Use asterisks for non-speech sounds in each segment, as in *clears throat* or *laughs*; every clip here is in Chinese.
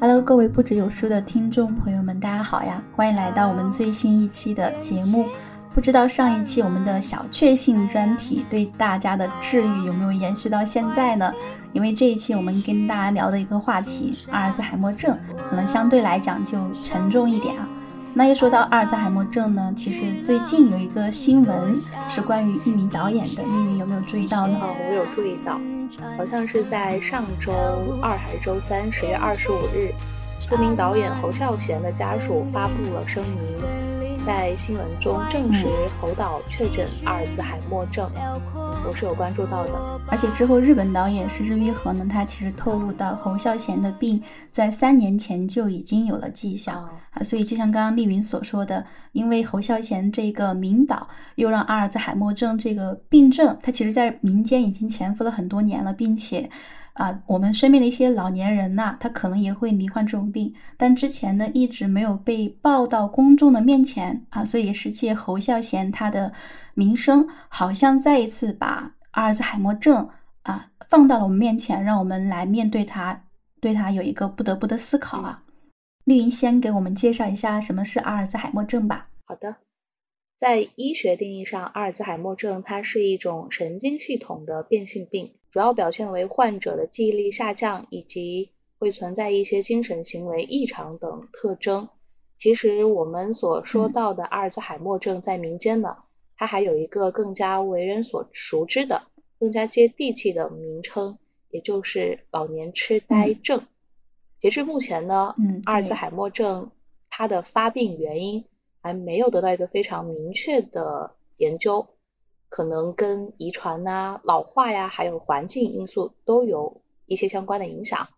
Hello，各位不只有书的听众朋友们，大家好呀！欢迎来到我们最新一期的节目。不知道上一期我们的小确幸专题对大家的治愈有没有延续到现在呢？因为这一期我们跟大家聊的一个话题——阿尔兹海默症，可能相对来讲就沉重一点啊。那一说到阿尔兹海默症呢，其实最近有一个新闻是关于一名导演的，丽云有没有注意到呢？哦，我有注意到。好像是在上周二还是周三，十月二十五日，著名导演侯孝贤的家属发布了声明，在新闻中证实侯导确诊阿尔兹海默症，我是有关注到的。而且之后日本导演石之愈和呢，他其实透露到侯孝贤的病在三年前就已经有了迹象啊，所以就像刚刚丽云所说的，因为侯孝贤这个名导又让阿尔兹海默症这个病症，它其实在民间已经潜伏了很多年了，并且啊，我们身边的一些老年人呐，他可能也会罹患这种病，但之前呢一直没有被报到公众的面前啊，所以也是借侯孝贤他的名声，好像再一次把阿尔兹海默症啊放到了我们面前，让我们来面对它，对它有一个不得不的思考啊。丽云先给我们介绍一下什么是阿尔兹海默症吧。好的，在医学定义上，阿尔兹海默症它是一种神经系统的变性病，主要表现为患者的记忆力下降，以及会存在一些精神行为异常等特征。其实我们所说到的阿尔兹海默症，在民间呢，它还有一个更加为人所熟知的、更加接地气的名称，也就是老年痴呆症。截至目前呢，嗯，阿尔兹海默症它的发病原因还没有得到一个非常明确的研究，可能跟遗传呐、老化呀，还有环境因素都有一些相关的影响。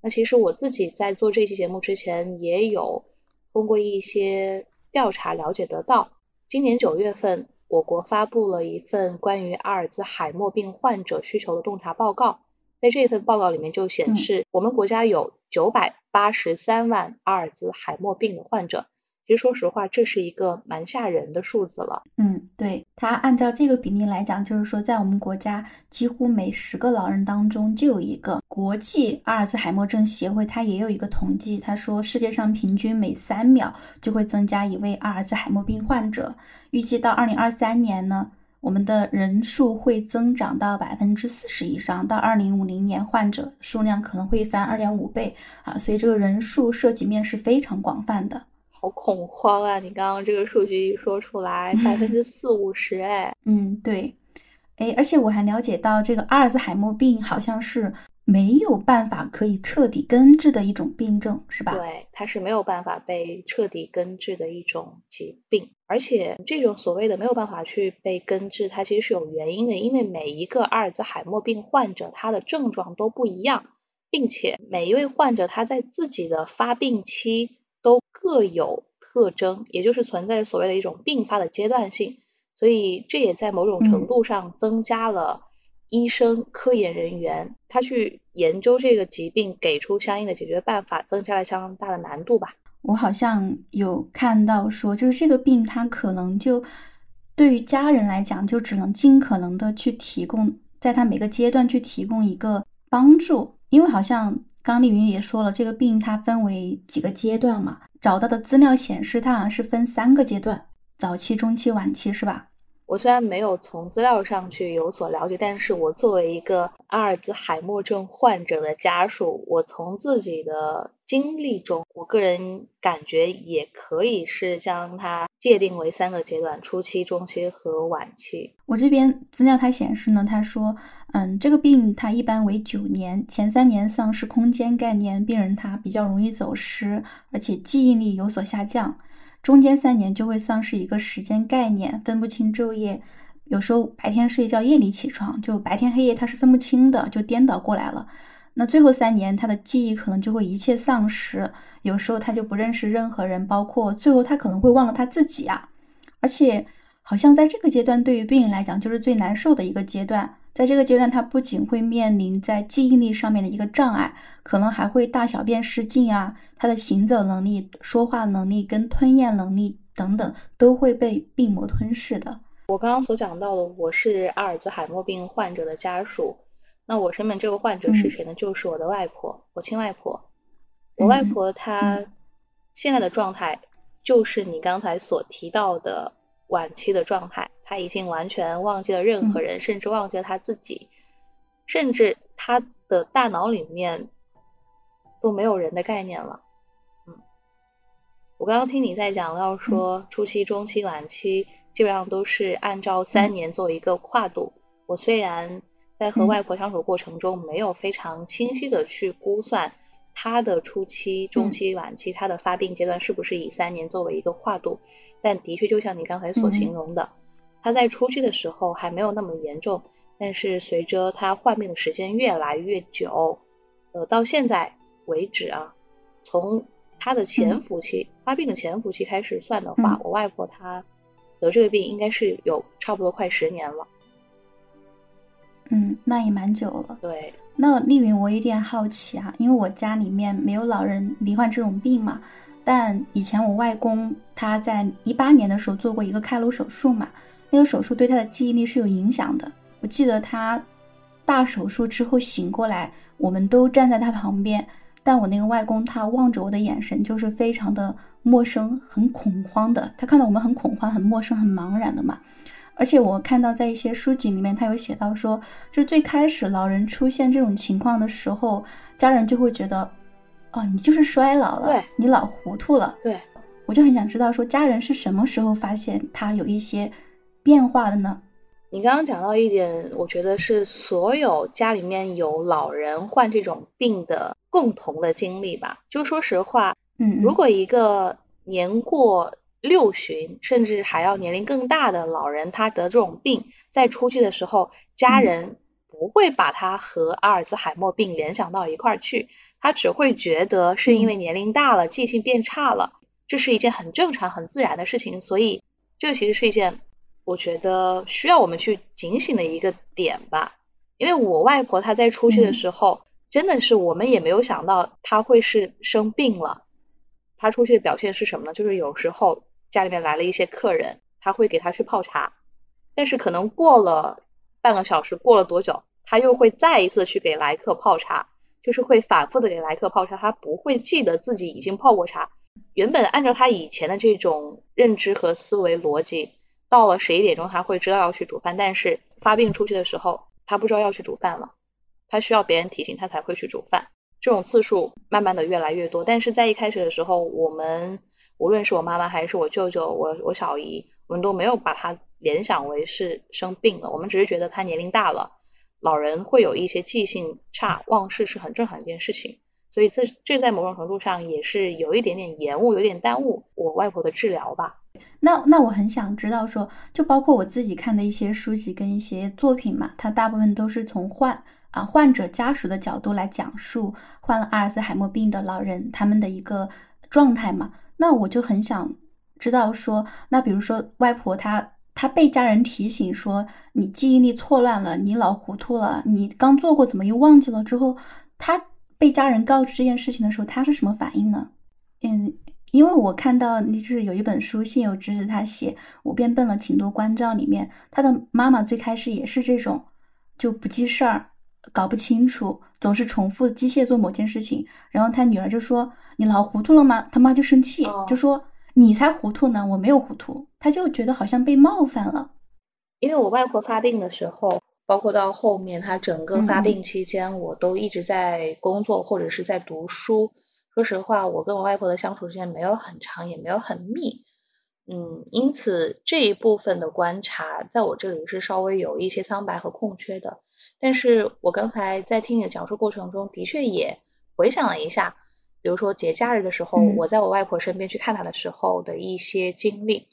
那其实我自己在做这期节目之前，也有通过一些调查了解得到，今年九月份，我国发布了一份关于阿尔兹海默病患者需求的洞察报告。在这份报告里面就显示，我们国家有九百八十三万阿尔兹海默病的患者。其实说实话，这是一个蛮吓人的数字了。嗯，对，它按照这个比例来讲，就是说在我们国家，几乎每十个老人当中就有一个。国际阿尔兹海默症协会它也有一个统计，他说世界上平均每三秒就会增加一位阿尔兹海默病患者。预计到二零二三年呢。我们的人数会增长到百分之四十以上，到二零五零年，患者数量可能会翻二点五倍啊！所以这个人数涉及面是非常广泛的，好恐慌啊！你刚刚这个数据一说出来，百分之四五十，哎，嗯，对，哎，而且我还了解到，这个阿尔兹海默病好像是没有办法可以彻底根治的一种病症，是吧？对，它是没有办法被彻底根治的一种疾病。而且这种所谓的没有办法去被根治，它其实是有原因的，因为每一个阿尔兹海默病患者他的症状都不一样，并且每一位患者他在自己的发病期都各有特征，也就是存在着所谓的一种并发的阶段性，所以这也在某种程度上增加了医生科研人员他去研究这个疾病，给出相应的解决办法，增加了相当大的难度吧。我好像有看到说，就是这个病，它可能就对于家人来讲，就只能尽可能的去提供，在他每个阶段去提供一个帮助。因为好像刚丽云也说了，这个病它分为几个阶段嘛，找到的资料显示，它好像是分三个阶段：早期、中期、晚期，是吧？我虽然没有从资料上去有所了解，但是我作为一个阿尔兹海默症患者的家属，我从自己的经历中，我个人感觉也可以是将它界定为三个阶段：初期、中期和晚期。我这边资料它显示呢，他说，嗯，这个病它一般为九年，前三年丧失空间概念，病人他比较容易走失，而且记忆力有所下降。中间三年就会丧失一个时间概念，分不清昼夜，有时候白天睡觉，夜里起床，就白天黑夜他是分不清的，就颠倒过来了。那最后三年他的记忆可能就会一切丧失，有时候他就不认识任何人，包括最后他可能会忘了他自己啊。而且好像在这个阶段，对于病人来讲就是最难受的一个阶段。在这个阶段，他不仅会面临在记忆力上面的一个障碍，可能还会大小便失禁啊，他的行走能力、说话能力跟吞咽能力等等都会被病魔吞噬的。我刚刚所讲到的，我是阿尔兹海默病患者的家属，那我身边这个患者是谁呢？就是我的外婆，我亲外婆。我外婆她现在的状态就是你刚才所提到的晚期的状态，她已经完全忘记了任何人，甚至忘记了她自己，甚至她的大脑里面都没有人的概念了。嗯，我刚刚听你在讲到说初期、中期、晚期基本上都是按照三年做一个跨度。我虽然在和外婆相处过程中没有非常清晰的去估算。他的初期、中期、晚期，他的发病阶段是不是以三年作为一个跨度？但的确，就像你刚才所形容的，他在初期的时候还没有那么严重，但是随着他患病的时间越来越久，呃，到现在为止啊，从他的潜伏期发病的潜伏期开始算的话，我外婆她得这个病应该是有差不多快十年了。嗯，那也蛮久了。对，那丽云，我有点好奇啊，因为我家里面没有老人罹患这种病嘛。但以前我外公他在一八年的时候做过一个开颅手术嘛，那个手术对他的记忆力是有影响的。我记得他大手术之后醒过来，我们都站在他旁边，但我那个外公他望着我的眼神就是非常的陌生，很恐慌的。他看到我们很恐慌、很陌生、很茫然的嘛。而且我看到在一些书籍里面，他有写到说，就是最开始老人出现这种情况的时候，家人就会觉得，哦，你就是衰老了，你老糊涂了。对，我就很想知道说，家人是什么时候发现他有一些变化的呢？你刚刚讲到一点，我觉得是所有家里面有老人患这种病的共同的经历吧。就说实话，嗯，如果一个年过。六旬甚至还要年龄更大的老人，他得这种病，在出去的时候，家人不会把他和阿尔兹海默病联想到一块儿去，他只会觉得是因为年龄大了，记性变差了，这是一件很正常、很自然的事情。所以，这其实是一件我觉得需要我们去警醒的一个点吧。因为我外婆她在出去的时候，真的是我们也没有想到她会是生病了。他出去的表现是什么呢？就是有时候。家里面来了一些客人，他会给他去泡茶，但是可能过了半个小时，过了多久，他又会再一次去给来客泡茶，就是会反复的给来客泡茶，他不会记得自己已经泡过茶。原本按照他以前的这种认知和思维逻辑，到了十一点钟他会知道要去煮饭，但是发病出去的时候，他不知道要去煮饭了，他需要别人提醒他才会去煮饭。这种次数慢慢的越来越多，但是在一开始的时候，我们。无论是我妈妈还是我舅舅，我我小姨，我们都没有把她联想为是生病了，我们只是觉得他年龄大了，老人会有一些记性差、忘事是很正常一件事情，所以这这在某种程度上也是有一点点延误、有点耽误我外婆的治疗吧。那那我很想知道说，就包括我自己看的一些书籍跟一些作品嘛，它大部分都是从患啊患者家属的角度来讲述患了阿尔兹海默病的老人他们的一个状态嘛。那我就很想知道说，那比如说外婆她她被家人提醒说你记忆力错乱了，你老糊涂了，你刚做过怎么又忘记了？之后她被家人告知这件事情的时候，她是什么反应呢？嗯，因为我看到就是有一本书，信有直子他写《我变笨了，挺多关照》里面，他的妈妈最开始也是这种，就不记事儿。搞不清楚，总是重复机械做某件事情，然后他女儿就说：“你老糊涂了吗？”他妈就生气，就说：“你才糊涂呢，我没有糊涂。”他就觉得好像被冒犯了。因为我外婆发病的时候，包括到后面她整个发病期间，我都一直在工作或者是在读书。说实话，我跟我外婆的相处时间没有很长，也没有很密。嗯，因此这一部分的观察，在我这里是稍微有一些苍白和空缺的。但是我刚才在听你的讲述过程中，的确也回想了一下，比如说节假日的时候，我在我外婆身边去看她的时候的一些经历。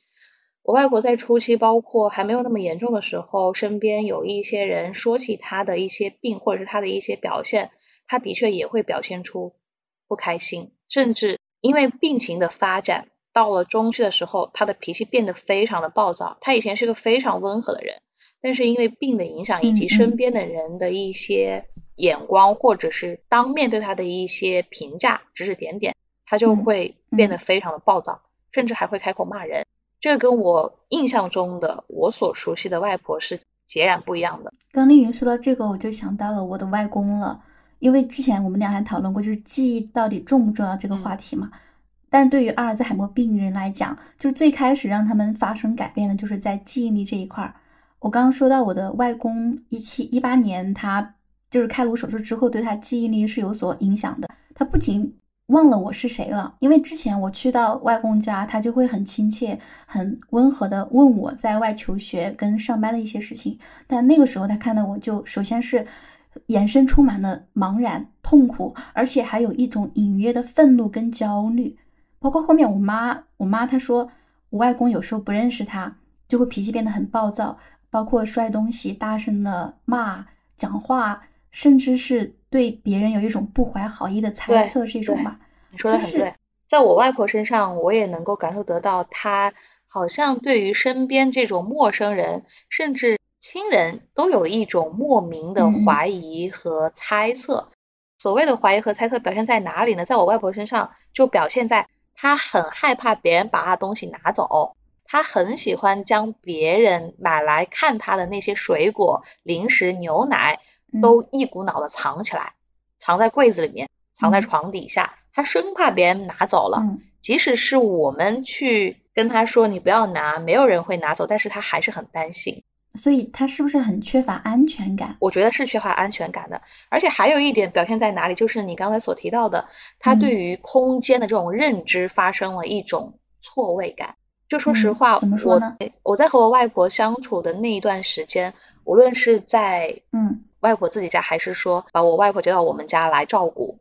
我外婆在初期，包括还没有那么严重的时候，身边有一些人说起她的一些病，或者是她的一些表现，她的确也会表现出不开心，甚至因为病情的发展。到了中期的时候，她的脾气变得非常的暴躁。她以前是个非常温和的人，但是因为病的影响以及身边的人的一些眼光，或者是当面对他的一些评价、指指点点，他就会变得非常的暴躁，甚至还会开口骂人。这跟我印象中的我所熟悉的外婆是截然不一样的。刚丽云说到这个，我就想到了我的外公了。因为之前我们俩还讨论过，就是记忆到底重不重要这个话题嘛。但是对于阿尔兹海默病人来讲，就是最开始让他们发生改变的，就是在记忆力这一块儿。我刚刚说到我的外公一七一八年，他就是开颅手术之后，对他记忆力是有所影响的。他不仅忘了我是谁了，因为之前我去到外公家，他就会很亲切、很温和的问我在外求学跟上班的一些事情。但那个时候他看到我就首先是眼神充满了茫然、痛苦，而且还有一种隐约的愤怒跟焦虑。包括后面我妈，我妈她说我外公有时候不认识他，就会脾气变得很暴躁，包括摔东西、大声的骂、讲话，甚至是。对别人有一种不怀好意的猜测，这种吧，你说的很对。在我外婆身上，我也能够感受得到，她好像对于身边这种陌生人，甚至亲人都有一种莫名的怀疑和猜测。所谓的怀疑和猜测表现在哪里呢？在我外婆身上，就表现在她很害怕别人把她东西拿走，她很喜欢将别人买来看他的那些水果、零食、牛奶。都一股脑的藏起来，藏在柜子里面，藏在床底下，他生怕别人拿走了。即使是我们去跟他说你不要拿，没有人会拿走，但是他还是很担心。所以他是不是很缺乏安全感？我觉得是缺乏安全感的。而且还有一点表现在哪里，就是你刚才所提到的，他对于空间的这种认知发生了一种错位感。就说实话，怎么说呢？我在和我外婆相处的那一段时间，无论是在嗯。外婆自己家，还是说把我外婆接到我们家来照顾？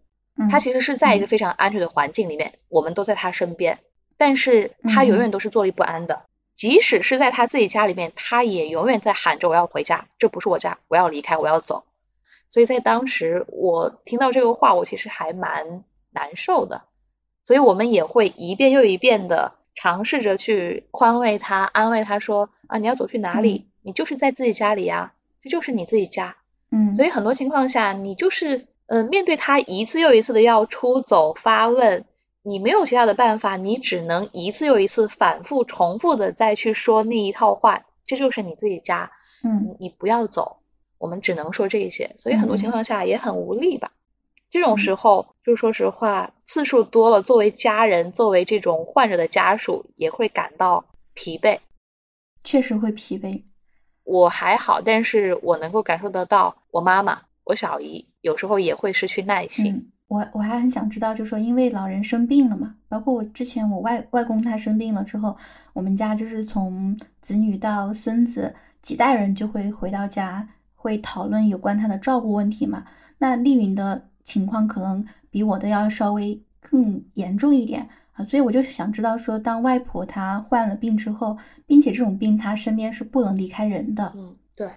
她其实是在一个非常安全的环境里面，我们都在她身边，但是她永远都是坐立不安的。即使是在她自己家里面，她也永远在喊着我要回家，这不是我家，我要离开，我要走。所以在当时我听到这个话，我其实还蛮难受的。所以我们也会一遍又一遍的尝试着去宽慰他，安慰他说啊，你要走去哪里？你就是在自己家里呀，这就是你自己家。嗯，所以很多情况下，你就是呃面对他一次又一次的要出走发问，你没有其他的办法，你只能一次又一次反复重复的再去说那一套话，这就是你自己家，嗯，你不要走，我们只能说这些，所以很多情况下也很无力吧。这种时候，就说实话，次数多了，作为家人，作为这种患者的家属，也会感到疲惫，确实会疲惫。我还好，但是我能够感受得到，我妈妈、我小姨有时候也会失去耐心。我我还很想知道，就说因为老人生病了嘛，包括我之前我外外公他生病了之后，我们家就是从子女到孙子几代人就会回到家，会讨论有关他的照顾问题嘛。那丽云的情况可能比我的要稍微更严重一点。啊，所以我就想知道，说当外婆她患了病之后，并且这种病她身边是不能离开人的。嗯，对，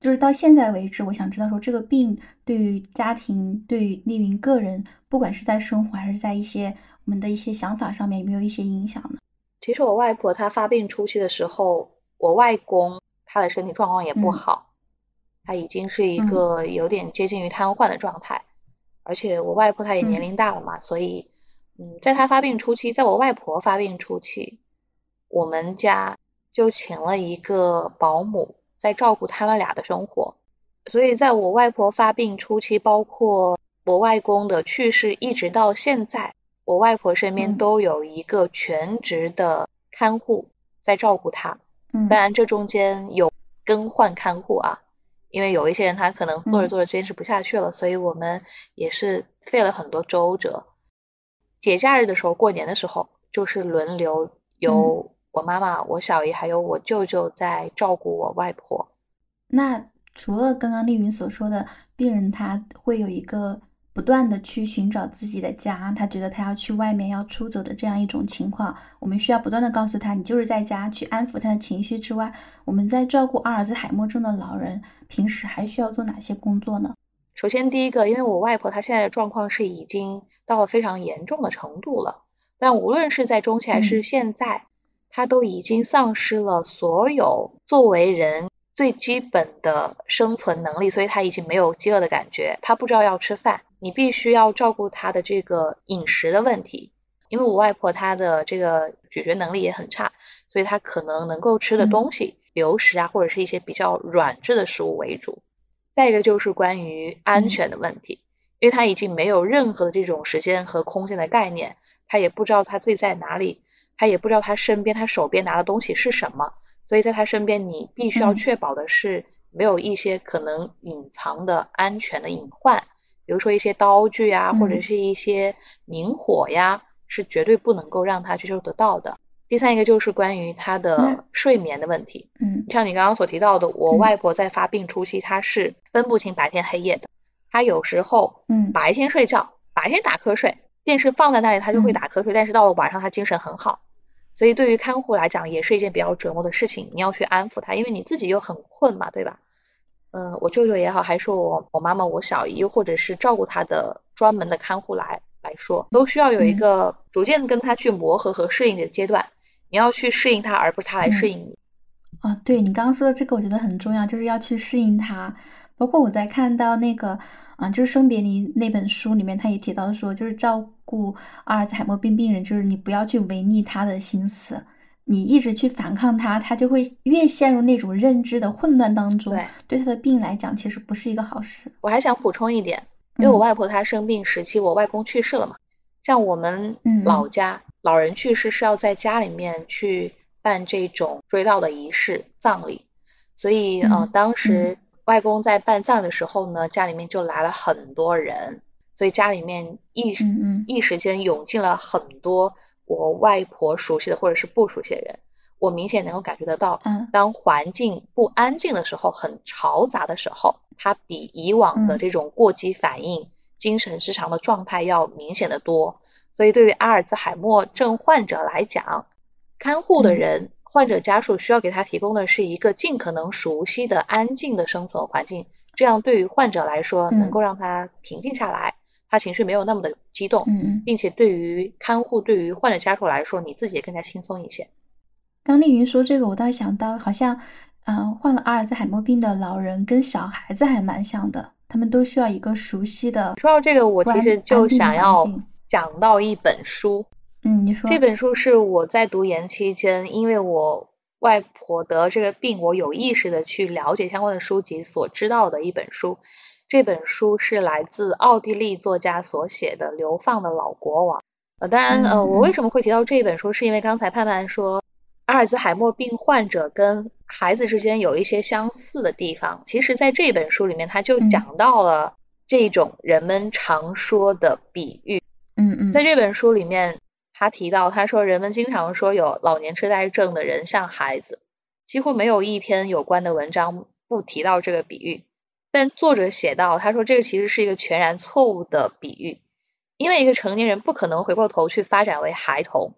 就是到现在为止，我想知道说这个病对于家庭、对于丽云个人，不管是在生活还是在一些我们的一些想法上面，有没有一些影响呢？其实我外婆她发病初期的时候，我外公他的身体状况也不好，他已经是一个有点接近于瘫痪的状态，而且我外婆她也年龄大了嘛，所以。嗯，在她发病初期，在我外婆发病初期，我们家就请了一个保姆在照顾他们俩的生活。所以，在我外婆发病初期，包括我外公的去世，一直到现在，我外婆身边都有一个全职的看护在照顾她。嗯，当然这中间有更换看护啊，因为有一些人他可能做着做着坚持不下去了，所以我们也是费了很多周折。节假日的时候，过年的时候，就是轮流由我妈妈、我小姨还有我舅舅在照顾我外婆。那除了刚刚丽云所说的，病人他会有一个不断的去寻找自己的家，他觉得他要去外面要出走的这样一种情况，我们需要不断的告诉他，你就是在家去安抚他的情绪之外，我们在照顾阿尔兹海默症的老人，平时还需要做哪些工作呢？首先，第一个，因为我外婆她现在的状况是已经到了非常严重的程度了，但无论是在中期还是现在，她都已经丧失了所有作为人最基本的生存能力，所以她已经没有饥饿的感觉，她不知道要吃饭，你必须要照顾他的这个饮食的问题，因为我外婆她的这个咀嚼能力也很差，所以她可能能够吃的东西流食啊，或者是一些比较软质的食物为主。再一个就是关于安全的问题，因为他已经没有任何的这种时间和空间的概念，他也不知道他自己在哪里，他也不知道他身边他手边拿的东西是什么，所以在他身边，你必须要确保的是没有一些可能隐藏的安全的隐患，比如说一些刀具啊，或者是一些明火呀，是绝对不能够让他接受得到的。第三一个就是关于他的睡眠的问题，嗯，像你刚刚所提到的，我外婆在发病初期，她是分不清白天黑夜的。她有时候，嗯，白天睡觉，白天打瞌睡，电视放在那里，她就会打瞌睡。但是到了晚上，她精神很好。所以对于看护来讲，也是一件比较折磨的事情。你要去安抚她，因为你自己又很困嘛，对吧？嗯，我舅舅也好，还是我我妈妈、我小姨，或者是照顾他的专门的看护来来说，都需要有一个逐渐跟他去磨合和适应的阶段。你要去适应他，而不是他来适应你。啊，对你刚刚说的这个，我觉得很重要，就是要去适应他。包括我在看到那个，啊，就是《生别离》那本书里面，他也提到说，就是照顾阿尔茨海默病病人，就是你不要去违逆他的心思，你一直去反抗他，他就会越陷入那种认知的混乱当中。对，对他的病来讲，其实不是一个好事。我还想补充一点，因为我外婆她生病时期，我外公去世了嘛，像我们老家老人去世是要在家里面去办这种追悼的仪式葬礼，所以呃，当时。外公在办葬的时候呢，家里面就来了很多人，所以家里面一一时间涌进了很多我外婆熟悉的或者是不熟悉的人。我明显能够感觉得到，嗯当环境不安静的时候，很嘈杂的时候，他比以往的这种过激反应、精神失常的状态要明显的多。所以对于阿尔兹海默症患者来讲，看护的人。患者家属需要给他提供的是一个尽可能熟悉的、安静的生存环境，这样对于患者来说，能够让他平静下来，他情绪没有那么的激动，嗯嗯，并且对于看护、对于患者家属来说，你自己也更加轻松一些。刚丽云说这个，我倒想到，好像，嗯，患了阿尔兹海默病的老人跟小孩子还蛮像的，他们都需要一个熟悉的。说到这个，我其实就想要讲到一本书。嗯，你说这本书是我在读研期间，因为我外婆得这个病，我有意识的去了解相关的书籍所知道的一本书。这本书是来自奥地利作家所写的《流放的老国王》。呃，当然，呃，我为什么会提到这本书，是因为刚才盼盼说阿尔兹海默病患者跟孩子之间有一些相似的地方。其实，在这本书里面，他就讲到了这种人们常说的比喻。嗯嗯，在这本书里面。他提到，他说人们经常说有老年痴呆症的人像孩子，几乎没有一篇有关的文章不提到这个比喻。但作者写到，他说这个其实是一个全然错误的比喻，因为一个成年人不可能回过头去发展为孩童，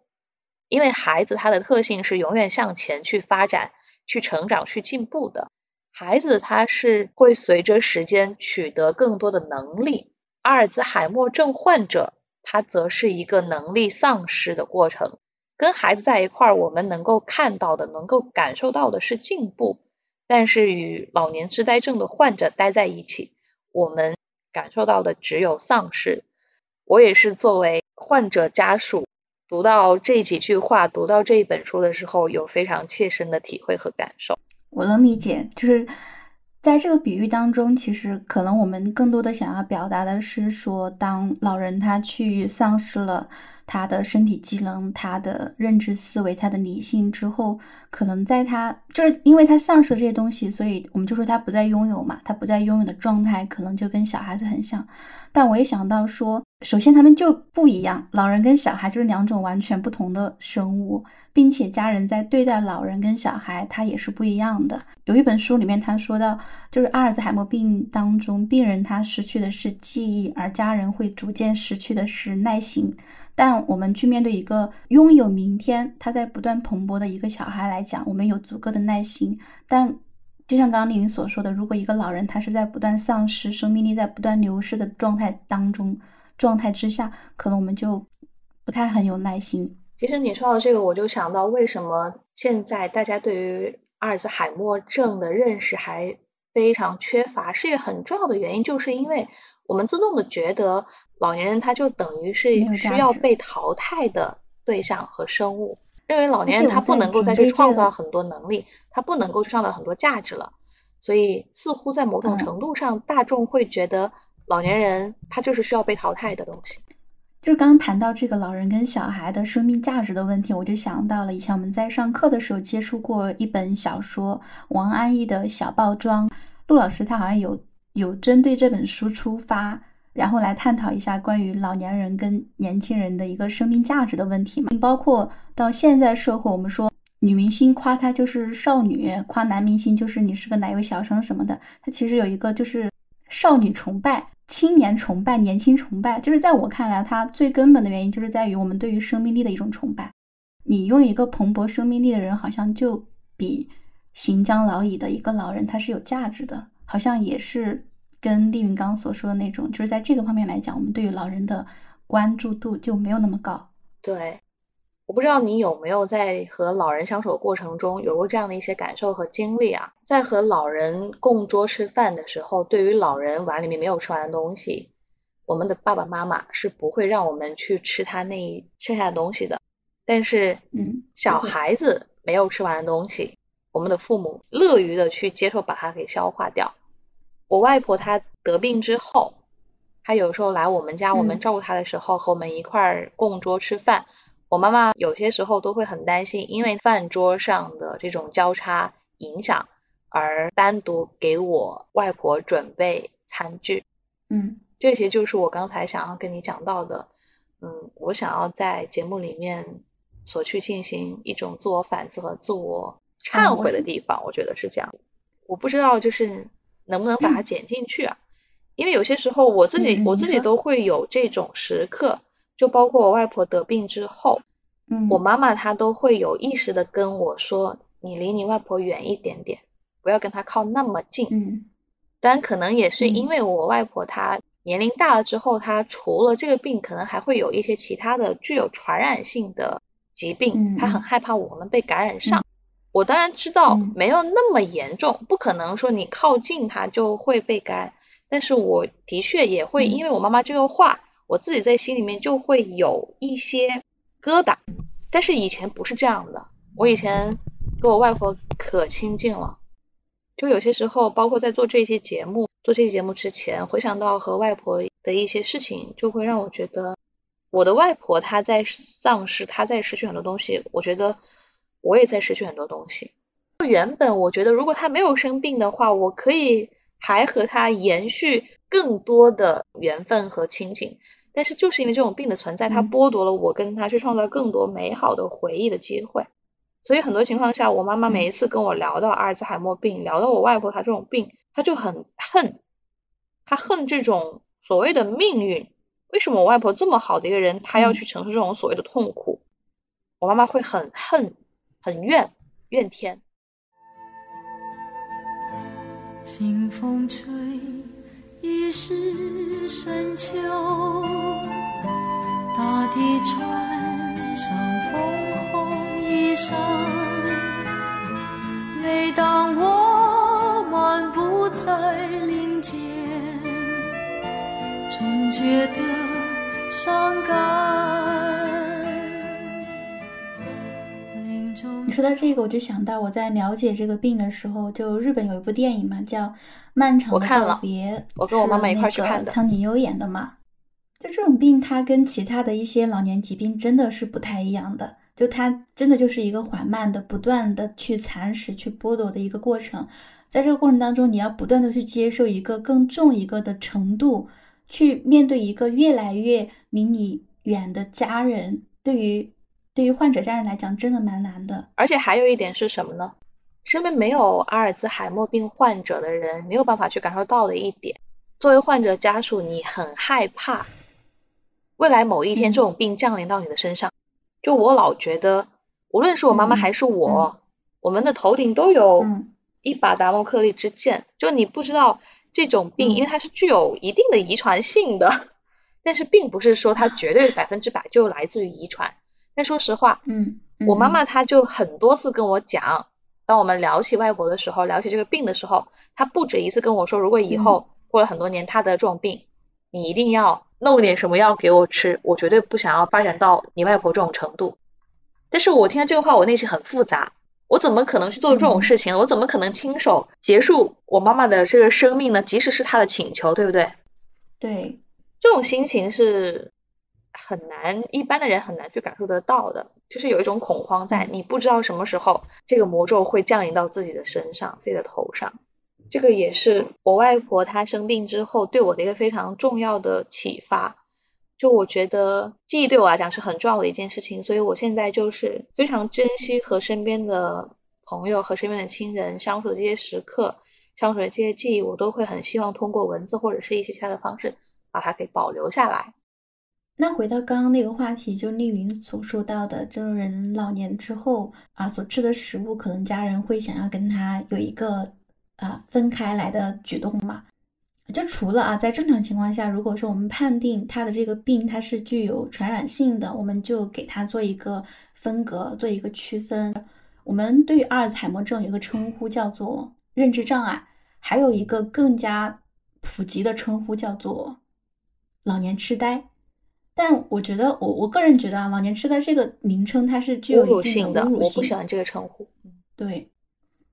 因为孩子他的特性是永远向前去发展、去成长、去进步的。孩子他是会随着时间取得更多的能力。阿尔兹海默症患者。他则是一个能力丧失的过程。跟孩子在一块儿，我们能够看到的、能够感受到的是进步；但是与老年痴呆症的患者待在一起，我们感受到的只有丧失。我也是作为患者家属，读到这几句话、读到这一本书的时候，有非常切身的体会和感受。我能理解，就是。在这个比喻当中，其实可能我们更多的想要表达的是说，当老人他去丧失了他的身体机能、他的认知思维、他的理性之后，可能在他就是因为他丧失了这些东西，所以我们就说他不再拥有嘛，他不再拥有的状态，可能就跟小孩子很像。但我也想到说，首先他们就不一样，老人跟小孩就是两种完全不同的生物。并且家人在对待老人跟小孩，他也是不一样的。有一本书里面他说到，就是阿尔兹海默病当中，病人他失去的是记忆，而家人会逐渐失去的是耐心。但我们去面对一个拥有明天、他在不断蓬勃的一个小孩来讲，我们有足够的耐心。但就像刚刚丽云所说的，如果一个老人他是在不断丧失生命力、在不断流失的状态当中、状态之下，可能我们就不太很有耐心。其实你说到这个，我就想到为什么现在大家对于阿尔兹海默症的认识还非常缺乏，是一个很重要的原因，就是因为我们自动的觉得老年人他就等于是需要被淘汰的对象和生物，认为老年人他不能够再去创造很多能力，他不能够创造很多价值了，所以似乎在某种程度上，大众会觉得老年人他就是需要被淘汰的东西。就是刚刚谈到这个老人跟小孩的生命价值的问题，我就想到了以前我们在上课的时候接触过一本小说，王安忆的《小报庄》，陆老师他好像有有针对这本书出发，然后来探讨一下关于老年人跟年轻人的一个生命价值的问题嘛。包括到现在社会，我们说女明星夸她就是少女，夸男明星就是你是个奶油小生什么的，它其实有一个就是少女崇拜。青年崇拜、年轻崇拜，就是在我看来，它最根本的原因就是在于我们对于生命力的一种崇拜。你用一个蓬勃生命力的人，好像就比行将老矣的一个老人，他是有价值的。好像也是跟丽云刚所说的那种，就是在这个方面来讲，我们对于老人的关注度就没有那么高。对。我不知道你有没有在和老人相处的过程中有过这样的一些感受和经历啊？在和老人共桌吃饭的时候，对于老人碗里面没有吃完的东西，我们的爸爸妈妈是不会让我们去吃他那剩下的东西的。但是，嗯，小孩子没有吃完的东西，我们的父母乐于的去接受，把它给消化掉。我外婆她得病之后，她有时候来我们家，我们照顾她的时候，和我们一块儿共桌吃饭。我妈妈有些时候都会很担心，因为饭桌上的这种交叉影响，而单独给我外婆准备餐具。嗯，这些就是我刚才想要跟你讲到的。嗯，我想要在节目里面所去进行一种自我反思和自我忏悔的地方，我觉得是这样。我不知道就是能不能把它剪进去啊？因为有些时候我自己我自己都会有这种时刻。就包括我外婆得病之后，嗯，我妈妈她都会有意识的跟我说：“你离你外婆远一点点，不要跟她靠那么近。”嗯，但可能也是因为我外婆她年龄大了之后，她除了这个病，可能还会有一些其他的具有传染性的疾病，她很害怕我们被感染上。我当然知道没有那么严重，不可能说你靠近它就会被感染，但是我的确也会因为我妈妈这个话。我自己在心里面就会有一些疙瘩，但是以前不是这样的。我以前跟我外婆可亲近了，就有些时候，包括在做这些节目、做这些节目之前，回想到和外婆的一些事情，就会让我觉得，我的外婆她在丧失，她在失去很多东西。我觉得我也在失去很多东西。原本我觉得，如果他没有生病的话，我可以还和他延续。更多的缘分和亲情，但是就是因为这种病的存在，它剥夺了我跟他去创造更多美好的回忆的机会。所以很多情况下，我妈妈每一次跟我聊到阿尔兹海默病，聊到我外婆她这种病，她就很恨，她恨这种所谓的命运。为什么我外婆这么好的一个人，她要去承受这种所谓的痛苦？我妈妈会很恨，很怨怨天。清风吹。已是深秋，大地穿上枫红衣裳。每当我漫步在林间，总觉得伤感。说到这个，我就想到我在了解这个病的时候，就日本有一部电影嘛，叫《漫长的告别》，我跟我妈妈一块去看的，苍井优演的嘛。就这种病，它跟其他的一些老年疾病真的是不太一样的，就它真的就是一个缓慢的、不断的去蚕食、去剥夺的一个过程。在这个过程当中，你要不断的去接受一个更重一个的程度，去面对一个越来越离你远的家人，对于。对于患者家人来讲，真的蛮难的。而且还有一点是什么呢？身边没有阿尔兹海默病患者的人，没有办法去感受到的一点。作为患者家属，你很害怕未来某一天这种病降临到你的身上。就我老觉得，无论是我妈妈还是我，我们的头顶都有一把达摩克利之剑。就你不知道这种病，因为它是具有一定的遗传性的，*laughs* 但是并不是说它绝对百分之百就来自于遗传。但说实话，嗯，我妈妈她就很多次跟我讲，当我们聊起外婆的时候，聊起这个病的时候，她不止一次跟我说，如果以后过了很多年，她得这种病，你一定要弄点什么药给我吃，我绝对不想要发展到你外婆这种程度。但是我听到这个话，我内心很复杂，我怎么可能去做这种事情？我怎么可能亲手结束我妈妈的这个生命呢？即使是她的请求，对不对？对，这种心情是很难，一般的人很难去感受得到的，就是有一种恐慌在，你不知道什么时候这个魔咒会降临到自己的身上，自己的头上。这个也是我外婆她生病之后对我的一个非常重要的启发。就我觉得记忆对我来讲是很重要的一件事情，所以我现在就是非常珍惜和身边的朋友和身边的亲人相处的这些时刻，相处的这些记忆，我都会很希望通过文字或者是一些其他的方式把它给保留下来。那回到刚刚那个话题，就丽云所说到的，就是人老年之后啊所吃的食物，可能家人会想要跟他有一个啊分开来的举动嘛？就除了啊，在正常情况下，如果说我们判定他的这个病它是具有传染性的，我们就给他做一个分隔，做一个区分。我们对于阿尔兹海默症有个称呼叫做认知障碍，还有一个更加普及的称呼叫做老年痴呆。但我觉得，我我个人觉得啊，老年痴呆这个名称它是具有一定的侮辱性，我不喜欢这个称呼。对，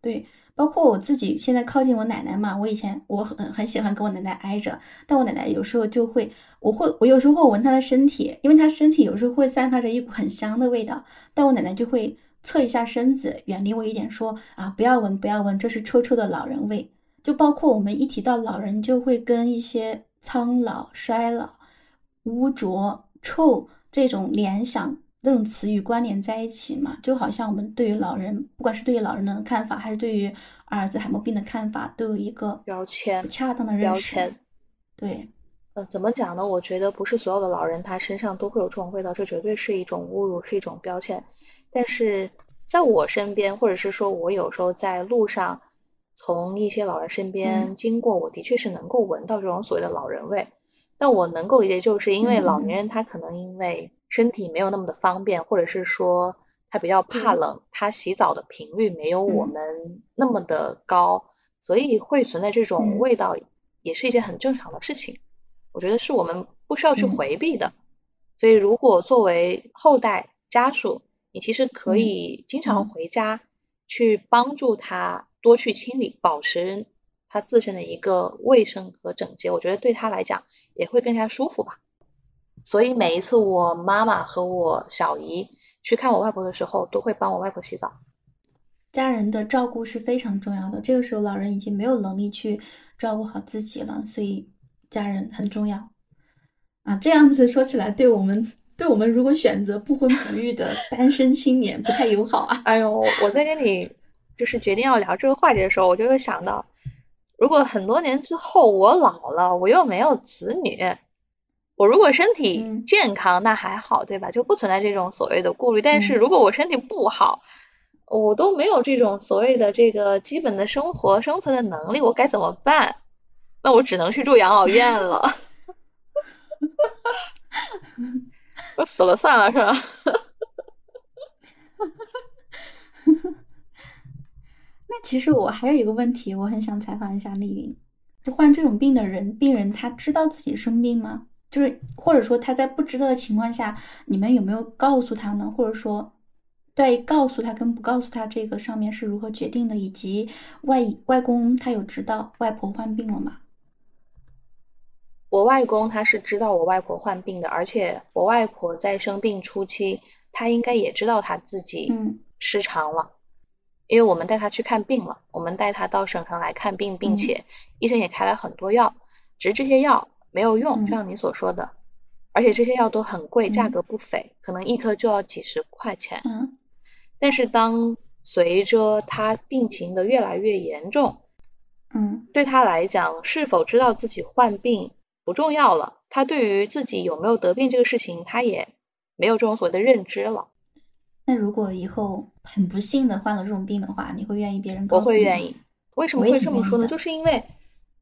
对。包括我自己现在靠近我奶奶嘛，我以前我很很喜欢跟我奶奶挨着，但我奶奶有时候就会，我会我有时候会闻她的身体，因为她身体有时候会散发着一股很香的味道，但我奶奶就会侧一下身子，远离我一点，说啊不要闻不要闻，这是臭臭的老人味。就包括我们一提到老人，就会跟一些苍老、衰老、污浊、臭这种联想。这种词语关联在一起嘛，就好像我们对于老人，不管是对于老人的看法，还是对于阿尔兹海默病的看法，都有一个标签，不恰当的认识。标签，对，呃，怎么讲呢？我觉得不是所有的老人他身上都会有这种味道，这绝对是一种侮辱，是一种标签。但是在我身边，或者是说我有时候在路上从一些老人身边经过，我的确是能够闻到这种所谓的老人味。但我能够理解，就是因为老年人他可能因为。身体没有那么的方便，或者是说他比较怕冷，他洗澡的频率没有我们那么的高，所以会存在这种味道，也是一件很正常的事情。我觉得是我们不需要去回避的。所以如果作为后代家属，你其实可以经常回家去帮助他多去清理，保持他自身的一个卫生和整洁，我觉得对他来讲也会更加舒服吧。所以每一次我妈妈和我小姨去看我外婆的时候，都会帮我外婆洗澡。家人的照顾是非常重要的。这个时候老人已经没有能力去照顾好自己了，所以家人很重要。啊，这样子说起来，对我们对我们如果选择不婚不育的单身青年不太友好啊。哎呦，我在跟你就是决定要聊这个话题的时候，我就会想到，如果很多年之后我老了，我又没有子女。我如果身体健康，那还好，对吧？就不存在这种所谓的顾虑。但是如果我身体不好，我都没有这种所谓的这个基本的生活生存的能力，我该怎么办？那我只能去住养老院了。*laughs* *laughs* 我死了算了，是吧？那其实我还有一个问题，我很想采访一下丽云：就患这种病的人，病人他知道自己生病吗？就是，或者说他在不知道的情况下，你们有没有告诉他呢？或者说，在告诉他跟不告诉他这个上面是如何决定的？以及外外公他有知道外婆患病了吗？我外公他是知道我外婆患病的，而且我外婆在生病初期，他应该也知道他自己失常了，因为我们带他去看病了，我们带他到省城来看病，并且医生也开了很多药，只是这些药。没有用，就像你所说的，而且这些药都很贵，价格不菲，可能一颗就要几十块钱。嗯。但是当随着他病情的越来越严重，嗯，对他来讲，是否知道自己患病不重要了，他对于自己有没有得病这个事情，他也没有这种所谓的认知了。那如果以后很不幸的患了这种病的话，你会愿意别人告诉你？我会愿意。为什么会这么说呢？就是因为，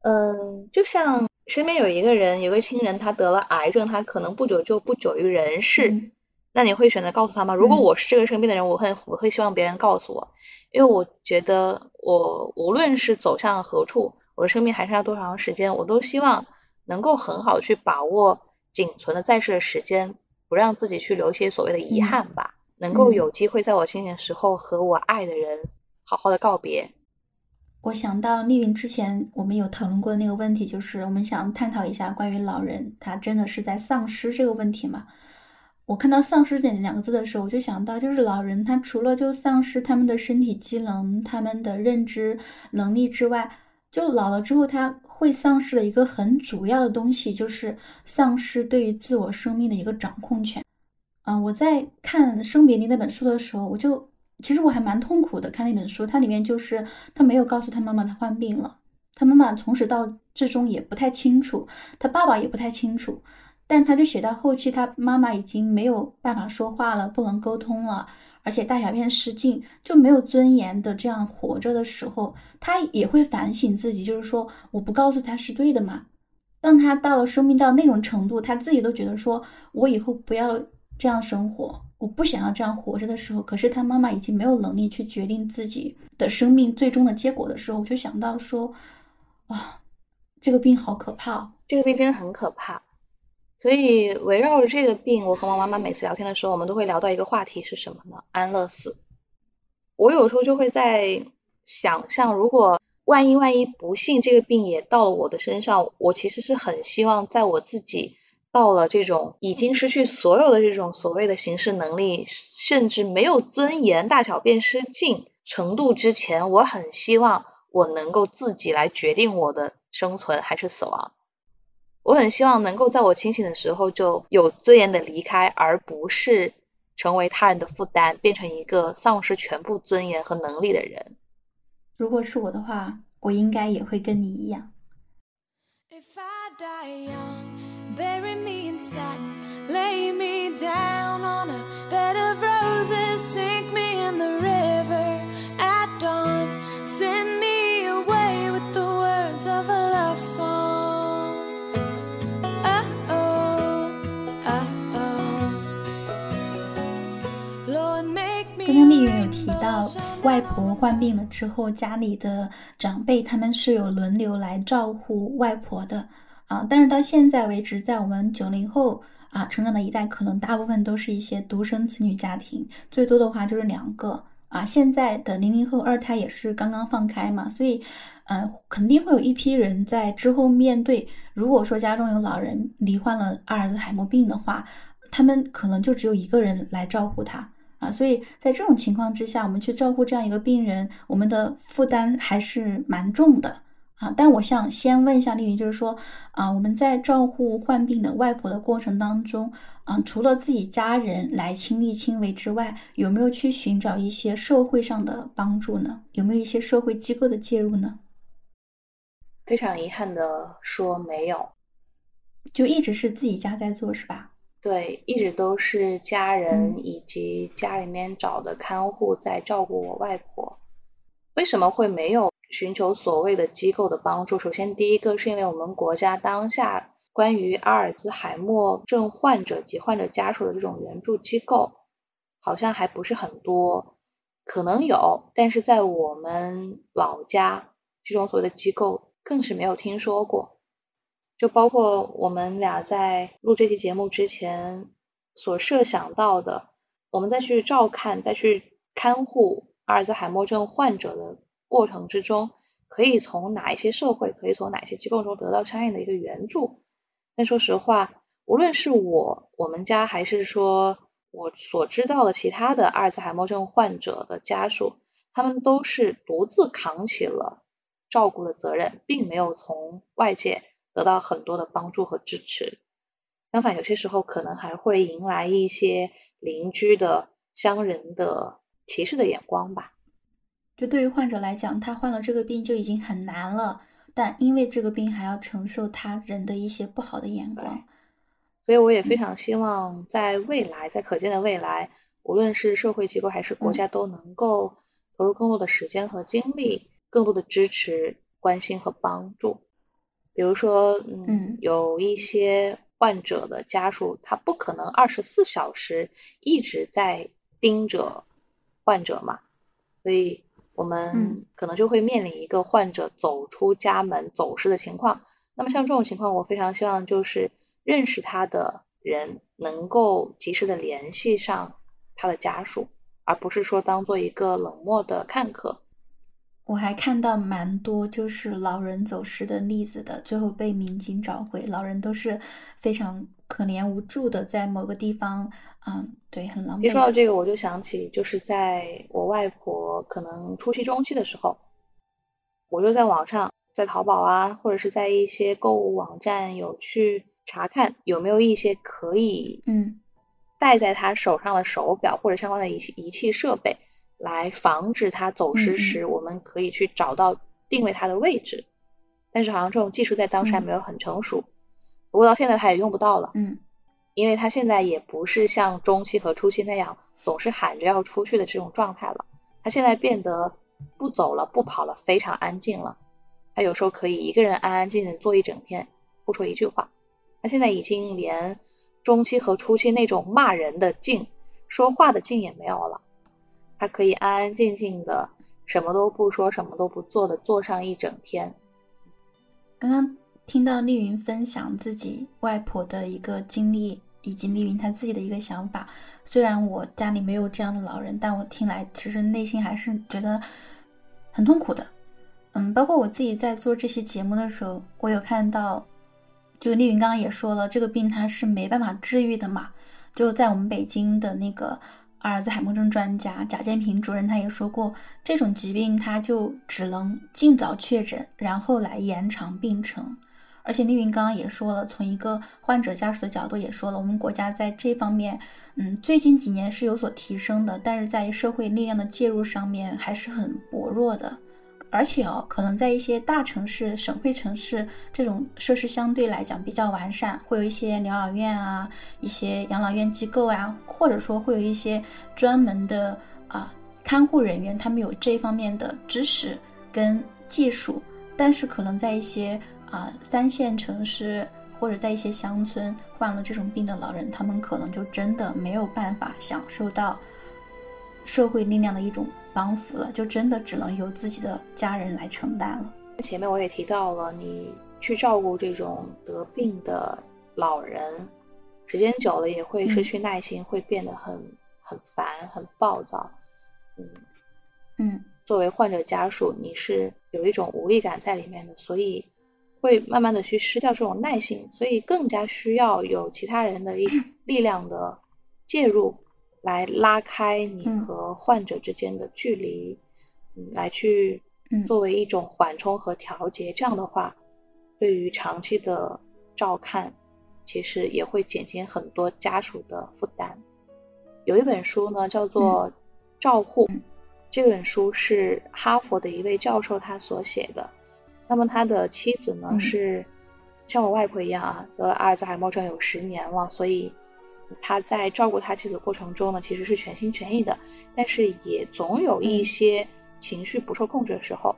嗯，就像。身边有一个人，有个亲人，他得了癌症，他可能不久就不久于人世。那你会选择告诉他吗？如果我是这个生病的人，我会我会希望别人告诉我，因为我觉得我无论是走向何处，我的生命还剩下多长时间，我都希望能够很好去把握仅存的在世的时间，不让自己去留一些所谓的遗憾吧。能够有机会在我清醒时候和我爱的人好好的告别。我想到丽云之前我们有讨论过的那个问题，就是我们想探讨一下关于老人他真的是在丧失这个问题吗？我看到“丧失”这两个字的时候，我就想到，就是老人他除了就丧失他们的身体机能、他们的认知能力之外，就老了之后他会丧失了一个很主要的东西，就是丧失对于自我生命的一个掌控权。啊，我在看《生别离》那本书的时候，我就。其实我还蛮痛苦的，看那本书，它里面就是他没有告诉他妈妈他患病了，他妈妈从始到至终也不太清楚，他爸爸也不太清楚，但他就写到后期，他妈妈已经没有办法说话了，不能沟通了，而且大小便失禁，就没有尊严的这样活着的时候，他也会反省自己，就是说我不告诉他是对的嘛。当他到了生命到那种程度，他自己都觉得说我以后不要这样生活。我不想要这样活着的时候，可是他妈妈已经没有能力去决定自己的生命最终的结果的时候，我就想到说，哇，这个病好可怕，这个病真的很可怕。所以围绕着这个病，我和我妈妈每次聊天的时候，我们都会聊到一个话题是什么呢？安乐死。我有时候就会在想象，如果万一万一不幸这个病也到了我的身上，我其实是很希望在我自己。到了这种已经失去所有的这种所谓的行事能力，甚至没有尊严、大小便失禁程度之前，我很希望我能够自己来决定我的生存还是死亡。我很希望能够在我清醒的时候就有尊严的离开，而不是成为他人的负担，变成一个丧失全部尊严和能力的人。如果是我的话，我应该也会跟你一样。Bury me in satin, lay me down on a bed of roses, sink me in the river at dawn, send me away with the words of a love song. Oh oh, oh oh. Lord, make me. 刚刚丽媛有提到，外婆患病了之后，家里的长辈他们是有轮流来照顾外婆的。啊，但是到现在为止，在我们九零后啊成长的一代，可能大部分都是一些独生子女家庭，最多的话就是两个啊。现在的零零后二胎也是刚刚放开嘛，所以，嗯，肯定会有一批人在之后面对，如果说家中有老人罹患了阿尔兹海默病的话，他们可能就只有一个人来照顾他啊。所以在这种情况之下，我们去照顾这样一个病人，我们的负担还是蛮重的。啊，但我想先问一下丽云，就是说，啊，我们在照顾患病的外婆的过程当中，啊，除了自己家人来亲力亲为之外，有没有去寻找一些社会上的帮助呢？有没有一些社会机构的介入呢？非常遗憾的说，没有，就一直是自己家在做，是吧？对，一直都是家人以及家里面找的看护在照顾我外婆。为什么会没有？寻求所谓的机构的帮助，首先第一个是因为我们国家当下关于阿尔兹海默症患者及患者家属的这种援助机构好像还不是很多，可能有，但是在我们老家这种所谓的机构更是没有听说过。就包括我们俩在录这期节目之前所设想到的，我们再去照看、再去看护阿尔兹海默症患者的。过程之中，可以从哪一些社会，可以从哪些机构中得到相应的一个援助？但说实话，无论是我我们家，还是说我所知道的其他的阿尔茨海默症患者的家属，他们都是独自扛起了照顾的责任，并没有从外界得到很多的帮助和支持。相反，有些时候可能还会迎来一些邻居的、乡人的歧视的眼光吧。就对于患者来讲，他患了这个病就已经很难了，但因为这个病还要承受他人的一些不好的眼光，所以我也非常希望在未来，在可见的未来，无论是社会机构还是国家，都能够投入更多的时间和精力，更多的支持、关心和帮助。比如说，嗯，有一些患者的家属，他不可能二十四小时一直在盯着患者嘛，所以。我们可能就会面临一个患者走出家门走失的情况。那么像这种情况，我非常希望就是认识他的人能够及时的联系上他的家属，而不是说当做一个冷漠的看客。我还看到蛮多就是老人走失的例子的，最后被民警找回，老人都是非常可怜无助的，在某个地方，嗯，对，很狼狈。一说到这个，我就想起就是在我外婆可能初期中期的时候，我就在网上，在淘宝啊，或者是在一些购物网站有去查看有没有一些可以嗯戴在她手上的手表或者相关的仪器仪器设备。来防止她走失时，我们可以去找到定位她的位置。但是好像这种技术在当时还没有很成熟，不过到现在他也用不到了。嗯，因为他现在也不是像中期和初期那样总是喊着要出去的这种状态了。他现在变得不走了、不跑了，非常安静了。他有时候可以一个人安安静静坐一整天，不说一句话。他现在已经连中期和初期那种骂人的劲、说话的劲也没有了。他可以安安静静的，什么都不说，什么都不做的坐上一整天。刚刚听到丽云分享自己外婆的一个经历，以及丽云她自己的一个想法。虽然我家里没有这样的老人，但我听来其实内心还是觉得很痛苦的。嗯，包括我自己在做这期节目的时候，我有看到，就丽云刚刚也说了，这个病它是没办法治愈的嘛。就在我们北京的那个。阿尔兹海默症专家贾建平主任他也说过，这种疾病他就只能尽早确诊，然后来延长病程。而且丽云刚刚也说了，从一个患者家属的角度也说了，我们国家在这方面，嗯，最近几年是有所提升的，但是在社会力量的介入上面还是很薄弱的。而且哦，可能在一些大城市、省会城市，这种设施相对来讲比较完善，会有一些疗养院啊、一些养老院机构啊，或者说会有一些专门的啊看护人员，他们有这方面的知识跟技术。但是可能在一些啊三线城市或者在一些乡村，患了这种病的老人，他们可能就真的没有办法享受到社会力量的一种。帮扶了，就真的只能由自己的家人来承担了。前面我也提到了，你去照顾这种得病的老人，时间久了也会失去耐心，会变得很很烦、很暴躁。嗯嗯，作为患者家属，你是有一种无力感在里面的，所以会慢慢的去失掉这种耐性，所以更加需要有其他人的一 *clears throat* 力量的介入。来拉开你和患者之间的距离，嗯，来去作为一种缓冲和调节，这样的话，对于长期的照看，其实也会减轻很多家属的负担。有一本书呢，叫做《照护》，这本书是哈佛的一位教授他所写的。那么他的妻子呢，是像我外婆一样啊，得了阿尔兹海默症有十年了，所以。他在照顾他妻子过程中呢，其实是全心全意的，但是也总有一些情绪不受控制的时候，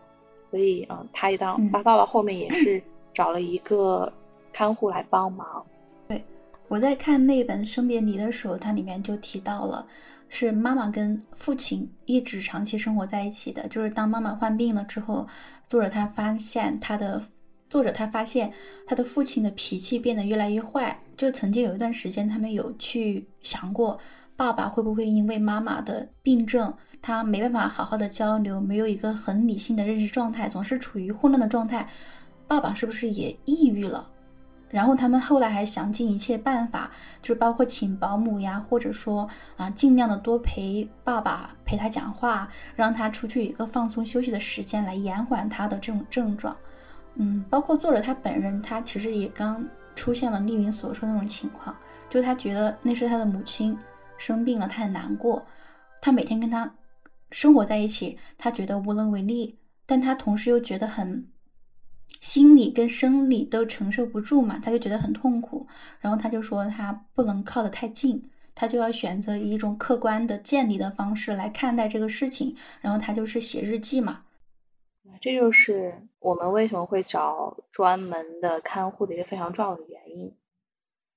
所以嗯，他一当他到了后面也是找了一个看护来帮忙。对，我在看那本《生别离》的时候，它里面就提到了，是妈妈跟父亲一直长期生活在一起的，就是当妈妈患病了之后，作者他发现他的。作者他发现他的父亲的脾气变得越来越坏，就曾经有一段时间，他们有去想过，爸爸会不会因为妈妈的病症，他没办法好好的交流，没有一个很理性的认识状态，总是处于混乱的状态，爸爸是不是也抑郁了？然后他们后来还想尽一切办法，就是包括请保姆呀，或者说啊，尽量的多陪爸爸，陪他讲话，让他出去一个放松休息的时间，来延缓他的这种症状。嗯，包括作者他本人，他其实也刚出现了丽云所说的那种情况，就他觉得那是他的母亲生病了，他很难过，他每天跟他生活在一起，他觉得无能为力，但他同时又觉得很心理跟生理都承受不住嘛，他就觉得很痛苦，然后他就说他不能靠得太近，他就要选择以一种客观的、建立的方式来看待这个事情，然后他就是写日记嘛。这就是我们为什么会找专门的看护的一个非常重要的原因。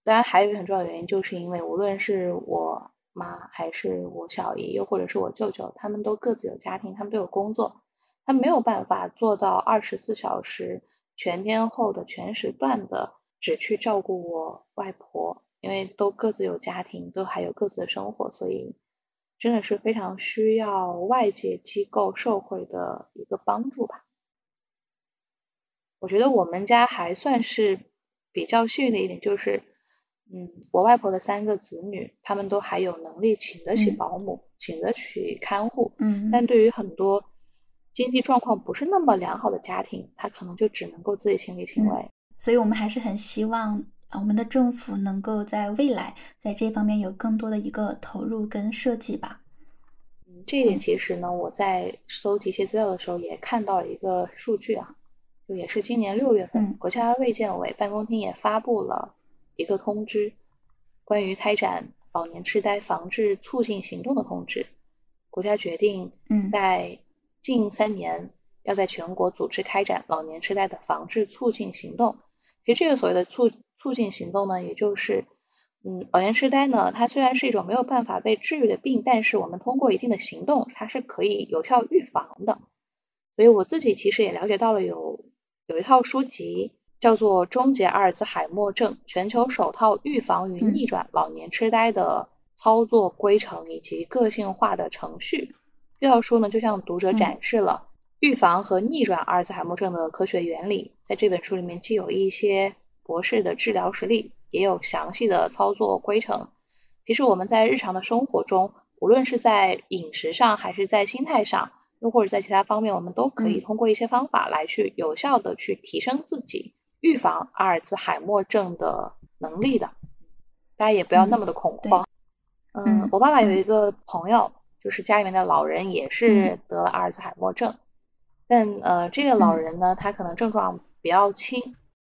当然，还有一个很重要的原因，就是因为无论是我妈还是我小姨，又或者是我舅舅，他们都各自有家庭，他们都有工作，他没有办法做到二十四小时全天候的全时段的只去照顾我外婆，因为都各自有家庭，都还有各自的生活，所以真的是非常需要外界机构、社会的一个帮助吧。我觉得我们家还算是比较幸运的一点，就是，嗯，我外婆的三个子女，他们都还有能力请得起保姆，请得起看护。嗯。但对于很多经济状况不是那么良好的家庭，他可能就只能够自己亲力亲为。所以我们还是很希望。我们的政府能够在未来在这方面有更多的一个投入跟设计吧。嗯，这一点其实呢，我在搜集一些资料的时候也看到一个数据啊，就也是今年六月份，国家卫健委办公厅也发布了一个通知，关于开展老年痴呆防治促进行动的通知。国家决定，嗯，在近三年要在全国组织开展老年痴呆的防治促进行动。其实这个所谓的促促进行动呢，也就是，嗯，老年痴呆呢，它虽然是一种没有办法被治愈的病，但是我们通过一定的行动，它是可以有效预防的。所以我自己其实也了解到了有有一套书籍叫做《终结阿尔兹海默症：全球首套预防与逆转老年痴呆的操作规程以及个性化的程序》。这套书呢，就向读者展示了预防和逆转阿尔兹海默症的科学原理。在这本书里面，既有一些博士的治疗实例，也有详细的操作规程。其实我们在日常的生活中，无论是在饮食上，还是在心态上，又或者在其他方面，我们都可以通过一些方法来去有效的去提升自己预防阿尔兹海默症的能力的。大家也不要那么的恐慌。嗯，我爸爸有一个朋友，就是家里面的老人也是得了阿尔兹海默症，但呃，这个老人呢，他可能症状比较轻。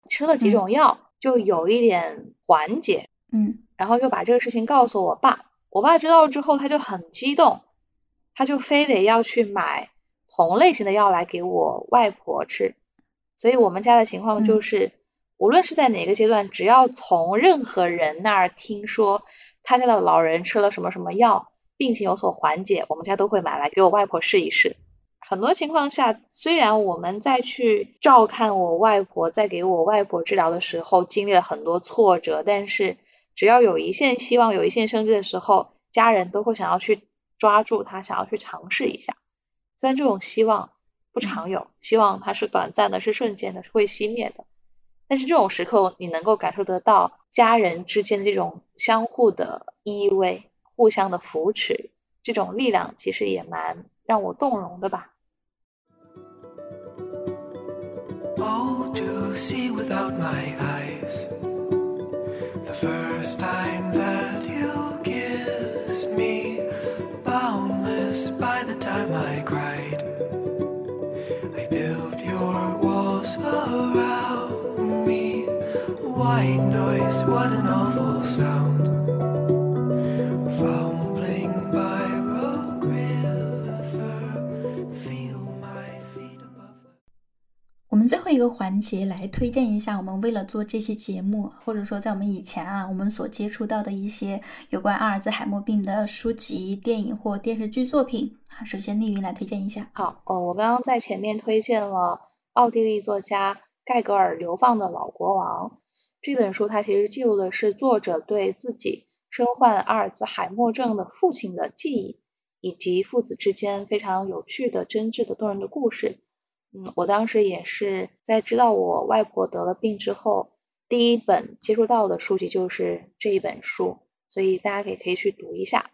吃了几种药，就有一点缓解，嗯，然后就把这个事情告诉我爸，我爸知道之后他就很激动，他就非得要去买同类型的药来给我外婆吃，所以我们家的情况就是，无论是在哪个阶段，只要从任何人那儿听说他家的老人吃了什么什么药，病情有所缓解，我们家都会买来给我外婆试一试。很多情况下，虽然我们在去照看我外婆，在给我外婆治疗的时候经历了很多挫折，但是只要有一线希望、有一线生机的时候，家人都会想要去抓住它，想要去尝试一下。虽然这种希望不常有，希望它是短暂的、是瞬间的、是会熄灭的，但是这种时刻你能够感受得到家人之间的这种相互的依偎、互相的扶持，这种力量其实也蛮让我动容的吧。Oh, to see without my eyes. The first time that you kissed me, boundless by the time I cried. I built your walls around me. White noise, what an awful sound. 环节来推荐一下，我们为了做这期节目，或者说在我们以前啊，我们所接触到的一些有关阿尔兹海默病的书籍、电影或电视剧作品啊。首先，丽云来推荐一下。好，哦，我刚刚在前面推荐了奥地利作家盖格尔流放的老国王这本书，它其实记录的是作者对自己身患阿尔兹海默症的父亲的记忆，以及父子之间非常有趣的、真挚的、动人的故事。嗯，我当时也是在知道我外婆得了病之后，第一本接触到的书籍就是这一本书，所以大家也可以去读一下。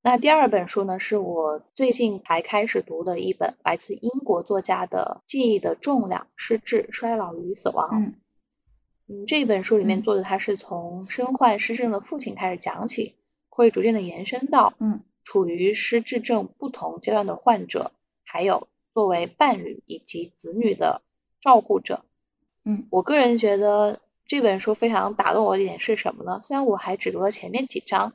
那第二本书呢，是我最近才开始读的一本，来自英国作家的《记忆的重量：失智、衰老与死亡》。嗯，嗯，这本书里面作者他是从身患失智症的父亲开始讲起，会逐渐的延伸到嗯，处于失智症不同阶段的患者，还有。作为伴侣以及子女的照顾者，嗯，我个人觉得这本书非常打动我的点是什么呢？虽然我还只读了前面几章，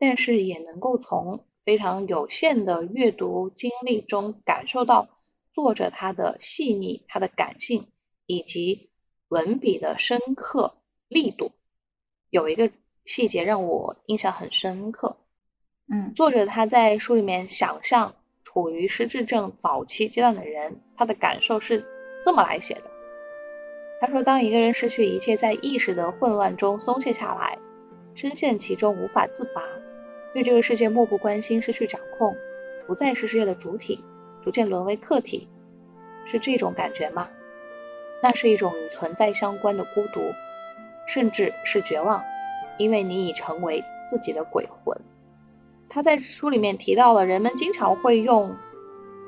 但是也能够从非常有限的阅读经历中感受到作者他的细腻、他的感性以及文笔的深刻力度。有一个细节让我印象很深刻，嗯，作者他在书里面想象。处于失智症早期阶段的人，他的感受是这么来写的。他说，当一个人失去一切，在意识的混乱中松懈下来，深陷其中无法自拔，对这个世界漠不关心，失去掌控，不再是世界的主体，逐渐沦为客体，是这种感觉吗？那是一种与存在相关的孤独，甚至是绝望，因为你已成为自己的鬼魂。他在书里面提到了，人们经常会用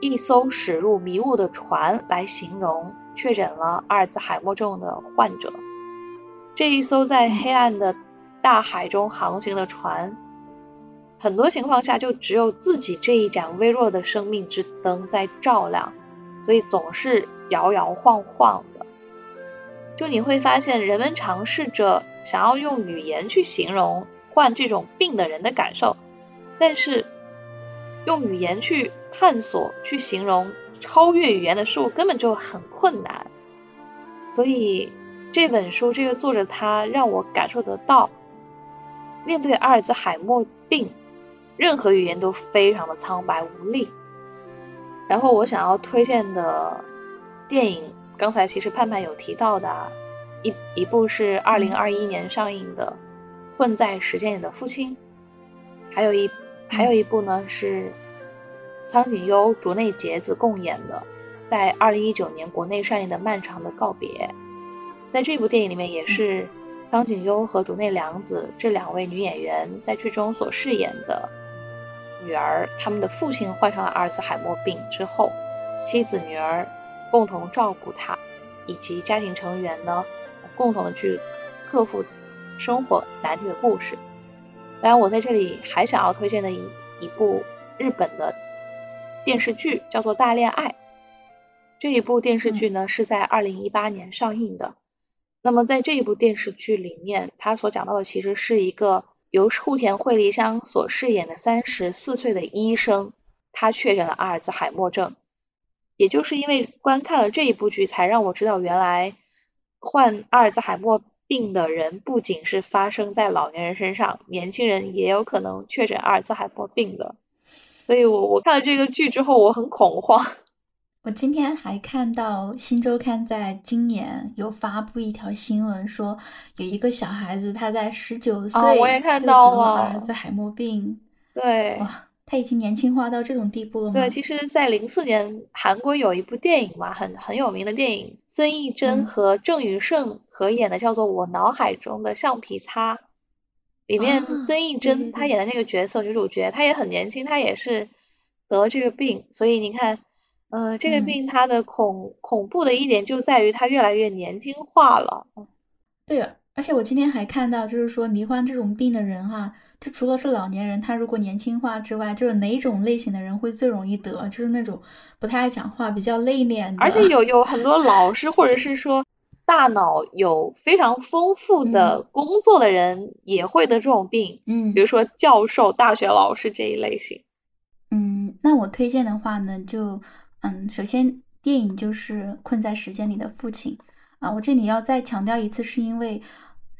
一艘驶入迷雾的船来形容确诊了阿尔兹海默症的患者。这一艘在黑暗的大海中航行的船，很多情况下就只有自己这一盏微弱的生命之灯在照亮，所以总是摇摇晃晃的。就你会发现，人们尝试着想要用语言去形容患这种病的人的感受，但是用语言去探索、去形容超越语言的事物根本就很困难。所以这本书，这个作者他让我感受得到，面对阿尔兹海默病，任何语言都非常的苍白无力。然后我想要推荐的电影。刚才其实盼盼有提到的，一一部是二零二一年上映的《困在时间里的父亲》，还有一还有一部呢是苍井优、竹内结子共演的，在二零一九年国内上映的《漫长的告别》。在这部电影里面，也是苍井优和竹内凉子这两位女演员在剧中所饰演的女儿，他们的父亲患上了阿尔茨海默病之后，妻子女儿。共同照顾他，以及家庭成员呢，共同的去克服生活难题的故事。当然，我在这里还想要推荐的一一部日本的电视剧叫做《大恋爱》。这一部电视剧呢是在二零一八年上映的。那么在这一部电视剧里面，它所讲到的其实是一个由户田惠梨香所饰演的三十四岁的医生，他确诊了阿尔兹海默症。也就是因为观看了这一部剧，才让我知道原来患阿尔兹海默病的人不仅是发生在老年人身上，年轻人也有可能确诊阿尔兹海默病的。所以我我看了这个剧之后，我很恐慌。*laughs* 我今天还看到《新周刊》在今年有发布一条新闻，说有一个小孩子他在十九岁我也看到了阿尔兹海默病。对。哇。他已经年轻化到这种地步了吗？对，其实，在零四年，韩国有一部电影嘛，很很有名的电影，孙艺珍和郑宇盛合演的，叫做《我脑海中的橡皮擦》。里面孙艺珍她演的那个角色，女主角，她也很年轻，她也是得这个病。所以你看，呃，这个病它的恐恐怖的一点就在于它越来越年轻化了。对，而且我今天还看到，就是说罹患这种病的人哈。就除了是老年人，他如果年轻化之外，就是哪种类型的人会最容易得？就是那种不太爱讲话、比较内敛的。而且有有很多老师，*laughs* 或者是说大脑有非常丰富的工作的人，也会得这种病。嗯，比如说教授、大学老师这一类型。嗯，那我推荐的话呢，就嗯，首先电影就是《困在时间里的父亲》啊，我这里要再强调一次，是因为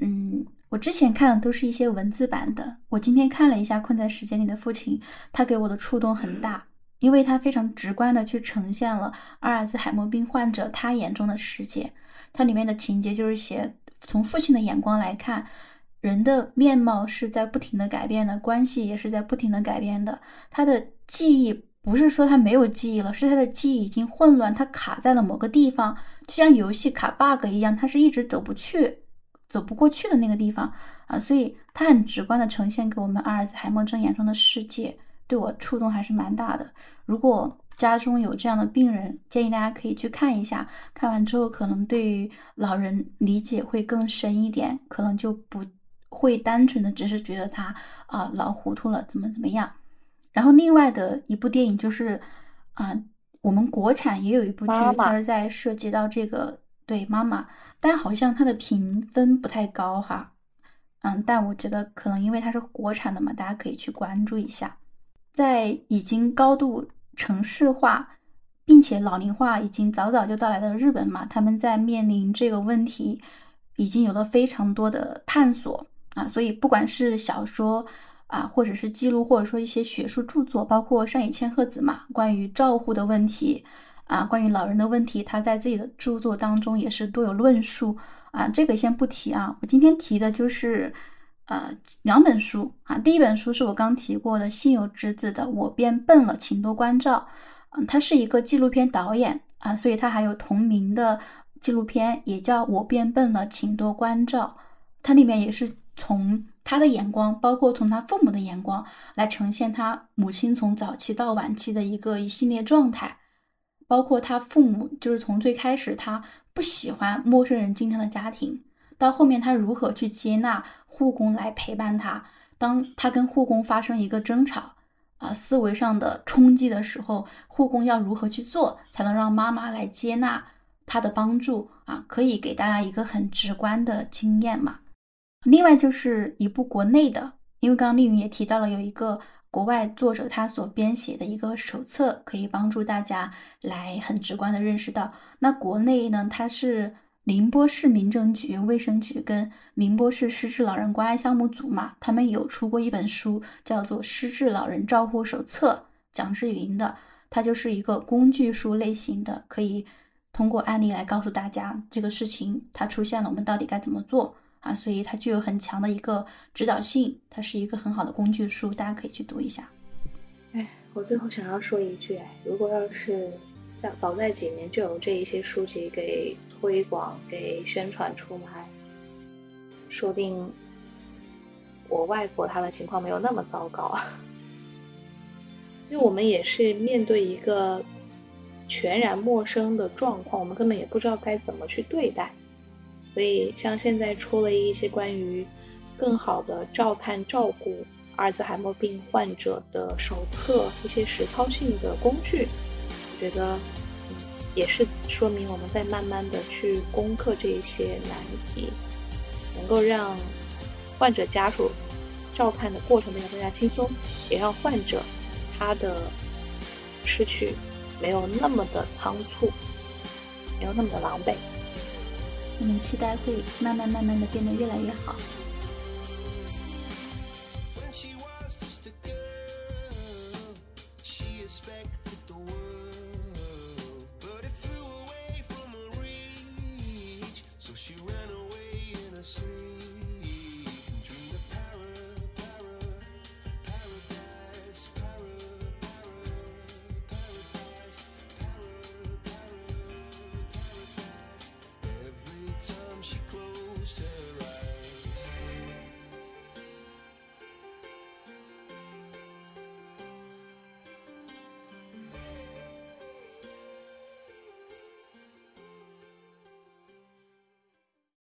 嗯。我之前看的都是一些文字版的，我今天看了一下《困在时间里的父亲》，他给我的触动很大，因为他非常直观的去呈现了阿尔兹海默病患者他眼中的世界。它里面的情节就是写，从父亲的眼光来看，人的面貌是在不停的改变的，关系也是在不停的改变的。他的记忆不是说他没有记忆了，是他的记忆已经混乱，他卡在了某个地方，就像游戏卡 bug 一样，他是一直走不去。走不过去的那个地方啊，所以他很直观的呈现给我们阿尔兹海默症眼中的世界，对我触动还是蛮大的。如果家中有这样的病人，建议大家可以去看一下，看完之后可能对于老人理解会更深一点，可能就不会单纯的只是觉得他啊老糊涂了，怎么怎么样。然后另外的一部电影就是啊，我们国产也有一部剧，它是在涉及到这个。对妈妈，但好像它的评分不太高哈，嗯，但我觉得可能因为它是国产的嘛，大家可以去关注一下。在已经高度城市化，并且老龄化已经早早就到来的日本嘛，他们在面临这个问题，已经有了非常多的探索啊，所以不管是小说啊，或者是记录，或者说一些学术著作，包括上野千鹤子嘛，关于照护的问题。啊，关于老人的问题，他在自己的著作当中也是多有论述啊。这个先不提啊，我今天提的就是，呃两本书啊。第一本书是我刚提过的心有之子的《我变笨了，请多关照》。嗯，他是一个纪录片导演啊，所以他还有同名的纪录片，也叫《我变笨了，请多关照》。它里面也是从他的眼光，包括从他父母的眼光来呈现他母亲从早期到晚期的一个一系列状态，包括他父母就是从最开始他不喜欢陌生人进他的家庭，到后面他如何去接纳护工来陪伴他，当他跟护工发生一个争吵啊，思维上的冲击的时候，护工要如何去做才能让妈妈来接纳他的帮助啊？可以给大家一个很直观的经验嘛。另外就是一部国内的，因为刚刚丽云也提到了有一个国外作者他所编写的一个手册，可以帮助大家来很直观的认识到。那国内呢，它是宁波市民政局卫生局跟宁波市失智老人关爱项目组嘛，他们有出过一本书，叫做《失智老人照护手册》，蒋志云的，它就是一个工具书类型的，可以通过案例来告诉大家这个事情它出现了，我们到底该怎么做。啊，所以它具有很强的一个指导性，它是一个很好的工具书，大家可以去读一下。哎，我最后想要说一句，哎，如果要是早早在几年就有这一些书籍给推广、给宣传出来，说不定我外婆她的情况没有那么糟糕。*laughs* 因为我们也是面对一个全然陌生的状况，我们根本也不知道该怎么去对待。所以，像现在出了一些关于更好的照看照顾阿尔兹海默病患者的手册，一些实操性的工具，我觉得也是说明我们在慢慢的去攻克这一些难题，能够让患者家属照看的过程变得更加轻松，也让患者他的失去没有那么的仓促，没有那么的狼狈。我们期待会慢慢慢慢的变得越来越好。